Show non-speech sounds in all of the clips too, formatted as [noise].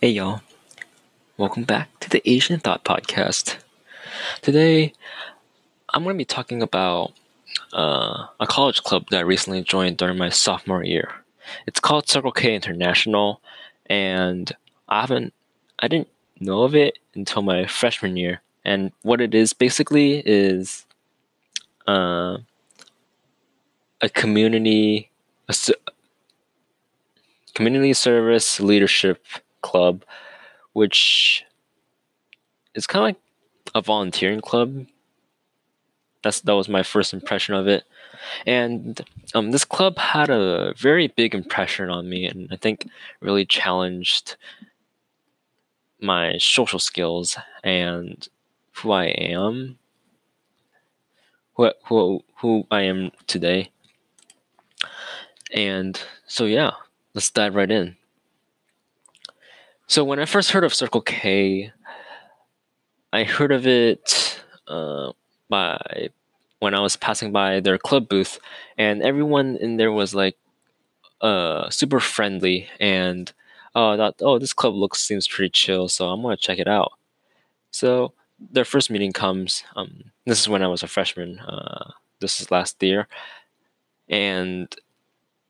Hey y'all, welcome back to the Asian Thought Podcast. Today, I'm going to be talking about uh, a college club that I recently joined during my sophomore year. It's called Circle K International, and I haven't, I didn't know of it until my freshman year. And what it is basically is uh, a community, a community service leadership club, which is kind of like a volunteering club. That's that was my first impression of it, and um, this club had a very big impression on me, and I think really challenged my social skills and who I am, who who who I am today. And so yeah, let's dive right in. So when I first heard of Circle K, I heard of it uh, by when I was passing by their club booth, and everyone in there was like uh, super friendly, and I thought, oh, this club looks seems pretty chill, so I'm gonna check it out. So their first meeting comes. Um, this is when I was a freshman. Uh, this is last year, and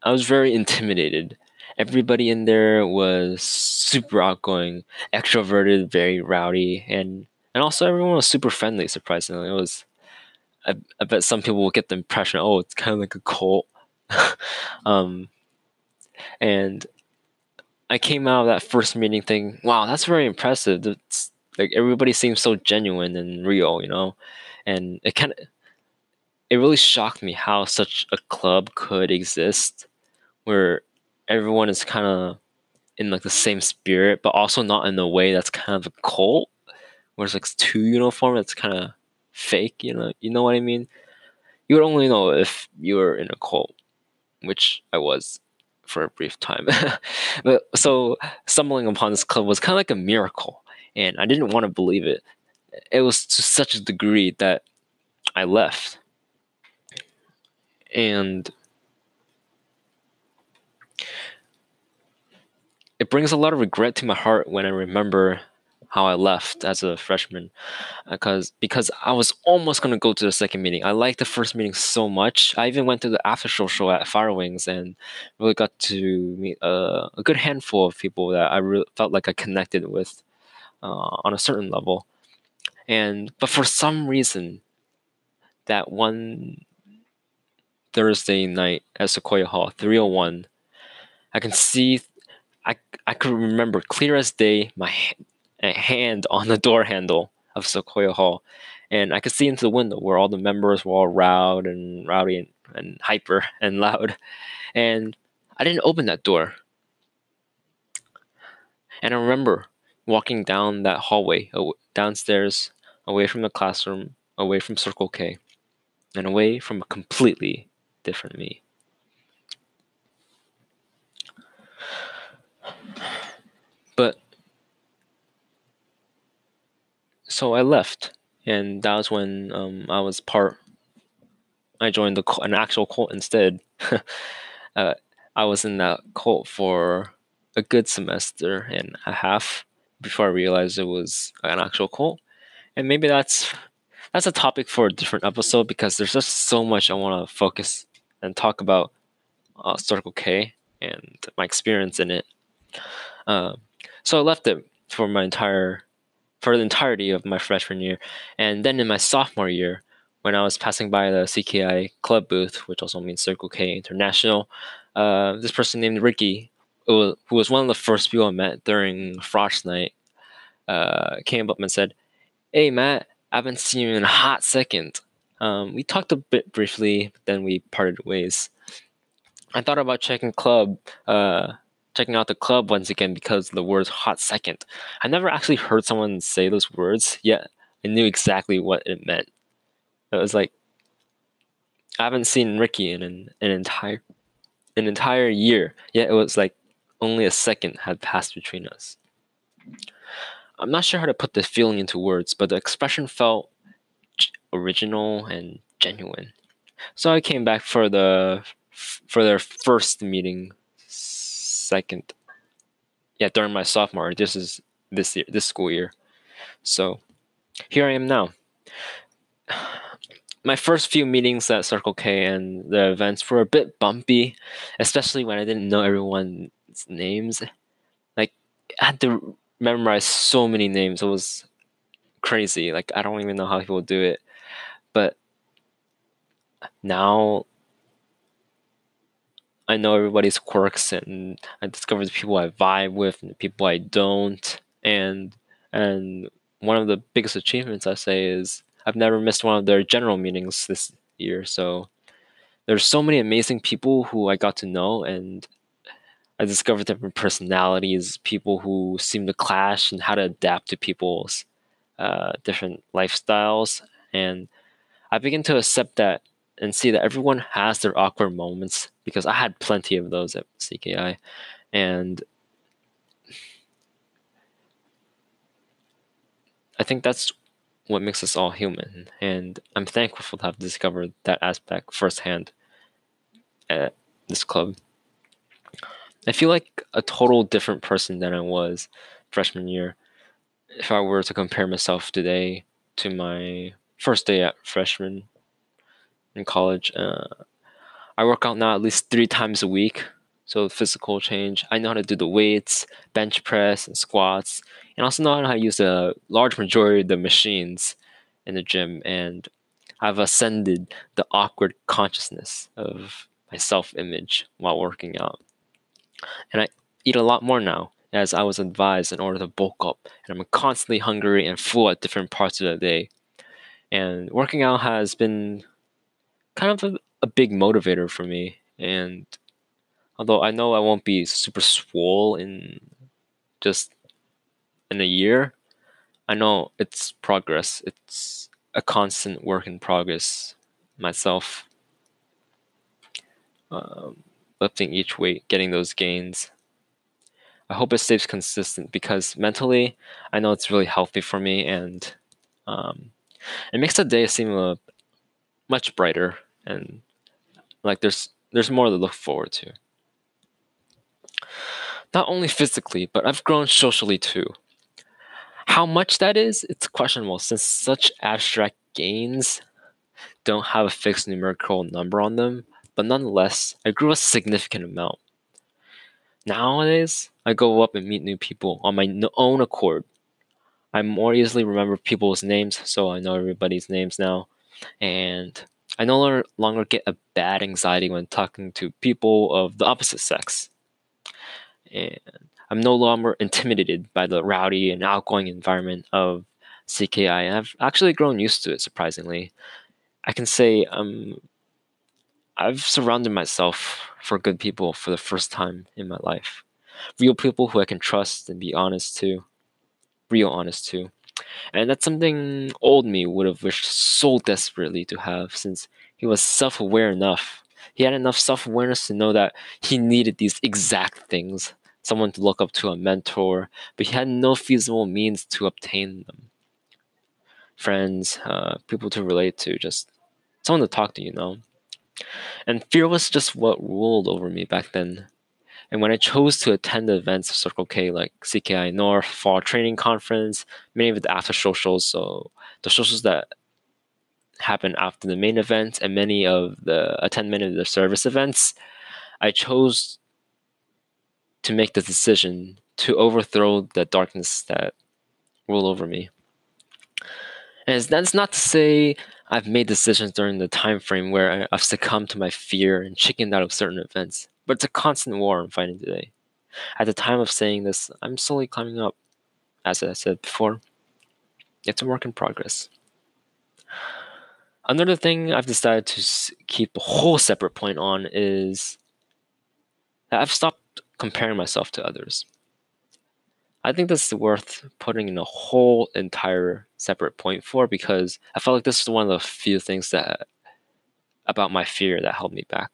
I was very intimidated everybody in there was super outgoing, extroverted, very rowdy, and and also everyone was super friendly. Surprisingly, it was. I, I bet some people will get the impression, oh, it's kind of like a cult. [laughs] um, and I came out of that first meeting thing. wow, that's very impressive. It's, like everybody seems so genuine and real, you know, and it kind of it really shocked me how such a club could exist where everyone is kind of in like the same spirit, but also not in a way that's kind of a cult, where it's like too uniform. It's kind of fake. You know, you know what I mean. You would only know if you were in a cult, which I was for a brief time. [laughs] but so stumbling upon this club was kind of like a miracle, and I didn't want to believe it. It was to such a degree that I left. And it brings a lot of regret to my heart when I remember how I left as a freshman because uh, because I was almost gonna go to the second meeting. I liked the first meeting so much. I even went to the after show show at Fire Wings and really got to meet a, a good handful of people that I really felt like I connected with uh, on a certain level. And but for some reason, that one Thursday night at Sequoia Hall, 301, I can see I I could remember clear as day my hand on the door handle of Sequoia Hall, and I could see into the window where all the members were all loud and rowdy and, and hyper [laughs] and loud, and I didn't open that door. And I remember walking down that hallway downstairs, away from the classroom, away from Circle K, and away from a completely different me. But so I left, and that was when um, I was part. I joined the an actual cult instead. [laughs] uh, I was in that cult for a good semester and a half before I realized it was an actual cult, and maybe that's that's a topic for a different episode because there's just so much I want to focus and talk about uh, Circle K and my experience in it. Uh, so I left it for my entire for the entirety of my freshman year, and then in my sophomore year, when I was passing by the CKI club booth, which also means Circle K International, uh, this person named Ricky, who was, one of the first people I met during Frost Night, uh, came up and said, "Hey Matt, I haven't seen you in a hot second. Um, we talked a bit briefly, but then we parted ways. I thought about checking club uh, checking out the club once again because the words hot second. I never actually heard someone say those words, yet I knew exactly what it meant. It was like I haven't seen Ricky in an, an entire an entire year, yet it was like only a second had passed between us. I'm not sure how to put this feeling into words, but the expression felt original and genuine. So I came back for the for their first meeting second yeah during my sophomore. This is this year, this school year. So here I am now. [sighs] My first few meetings at Circle K and the events were a bit bumpy, especially when I didn't know everyone's names. Like I had to memorize so many names. It was crazy. Like I don't even know how people do it. But now I know everybody's quirks and I discover the people I vibe with and the people I don't. And and one of the biggest achievements I say is I've never missed one of their general meetings this year. So there's so many amazing people who I got to know and I discovered different personalities, people who seem to clash and how to adapt to people's uh, different lifestyles. And I begin to accept that and see that everyone has their awkward moments because I had plenty of those at CKI. And I think that's what makes us all human. And I'm thankful to have discovered that aspect firsthand at this club. I feel like a total different person than I was freshman year. If I were to compare myself today to my first day at freshman in college, uh, I work out now at least three times a week. So physical change. I know how to do the weights, bench press, and squats, and also know how to use a large majority of the machines in the gym. And I've ascended the awkward consciousness of my self-image while working out. And I eat a lot more now, as I was advised in order to bulk up. And I'm constantly hungry and full at different parts of the day. And working out has been kind of a, a big motivator for me. And although I know I won't be super swole in just in a year, I know it's progress. It's a constant work in progress myself. Um, lifting each weight, getting those gains. I hope it stays consistent because mentally, I know it's really healthy for me and um, it makes the day seem uh, much brighter and like there's there's more to look forward to. Not only physically, but I've grown socially too. How much that is, it's questionable since such abstract gains don't have a fixed numerical number on them, but nonetheless, I grew a significant amount. Nowadays, I go up and meet new people on my own accord. I more easily remember people's names, so I know everybody's names now. And I no longer get a bad anxiety when talking to people of the opposite sex. And I'm no longer [laughs] intimidated by the rowdy and outgoing environment of CKI. And I've actually grown used to it, surprisingly. I can say um, I've surrounded myself for good people for the first time in my life. Real people who I can trust and be honest to. Real honest to. And that's something old me would have wished so desperately to have since he was self aware enough. He had enough self awareness to know that he needed these exact things someone to look up to, a mentor, but he had no feasible means to obtain them. Friends, uh, people to relate to, just someone to talk to, you know. And fear was just what ruled over me back then. And when I chose to attend the events of Circle K, like CKI North, Fall Training Conference, many of the after socials, so the socials that happen after the main event, and many of the attend many of the service events, I chose to make the decision to overthrow the darkness that rule over me. And that's not to say I've made decisions during the time frame where I've succumbed to my fear and chickened out of certain events but it's a constant war I'm fighting today. At the time of saying this, I'm slowly climbing up. As I said before, it's a work in progress. Another thing I've decided to keep a whole separate point on is that I've stopped comparing myself to others. I think this is worth putting in a whole entire separate point for because I felt like this is one of the few things that about my fear that held me back.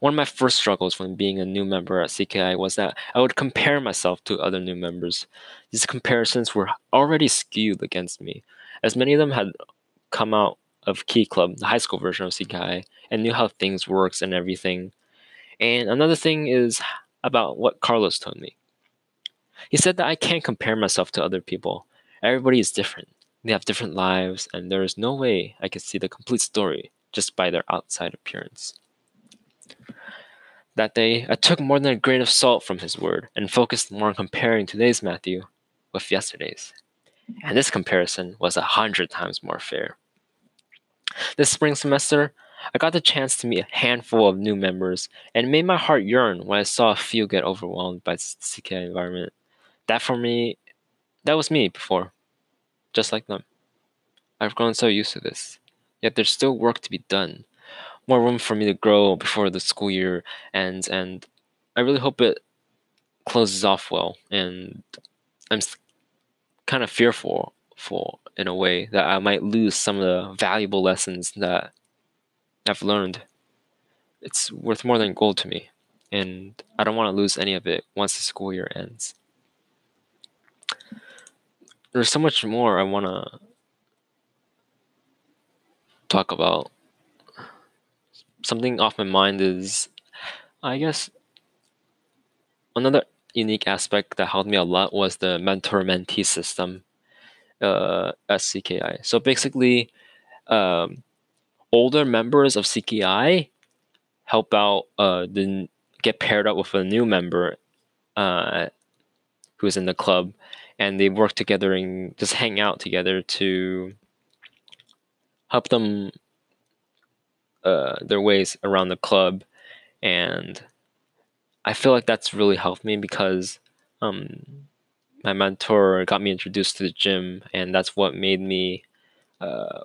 One of my first struggles when being a new member at CKI was that I would compare myself to other new members. These comparisons were already skewed against me, as many of them had come out of Key Club, the high school version of CKI, and knew how things works and everything. And another thing is about what Carlos told me. He said that I can't compare myself to other people. Everybody is different. They have different lives, and there is no way I could see the complete story just by their outside appearance. That day, I uh, took more than a grain of salt from his word and focused more on comparing today's Matthew with yesterday's. And this comparison was a hundred times more fair. This spring semester, I got the chance to meet a handful of new members, and it made my heart yearn when I saw a few get overwhelmed by the CKI environment. That for me, that was me before, just like them. I've grown so used to this, yet there's still work to be done more room for me to grow before the school year ends, and I really hope it closes off well. And I'm kind of fearful for in a way that I might lose some of the valuable lessons that I've learned. It's worth more than gold to me, and I don't want to lose any of it once the school year ends. There's so much more I want to talk about something off my mind is, I guess, another unique aspect that helped me a lot was the mentor mentee system uh, at CKI. So basically, um, older members of CKI help out, uh, then get paired up with a new member uh, who's in the club, and they work together and just hang out together to help them uh, their ways around the club, and I feel like that's really helped me because um, my mentor got me introduced to the gym, and that's what made me uh,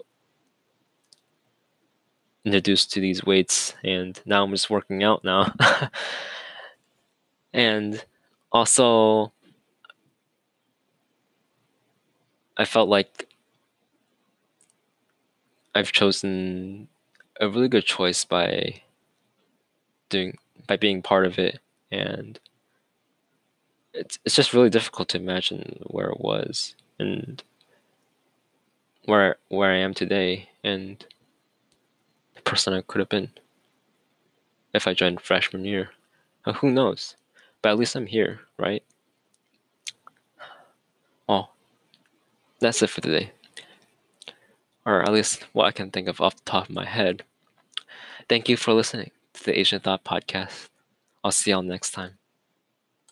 introduced to these weights. And now I'm just working out now, [laughs] and also I felt like I've chosen a really good choice by doing by being part of it and it's it's just really difficult to imagine where it was and where where I am today and the person I could have been if I joined freshman year. Who knows? But at least I'm here, right? Well, that's it for today. Or at least what I can think of off the top of my head. Thank you for listening to the Asian Thought Podcast. I'll see y'all next time.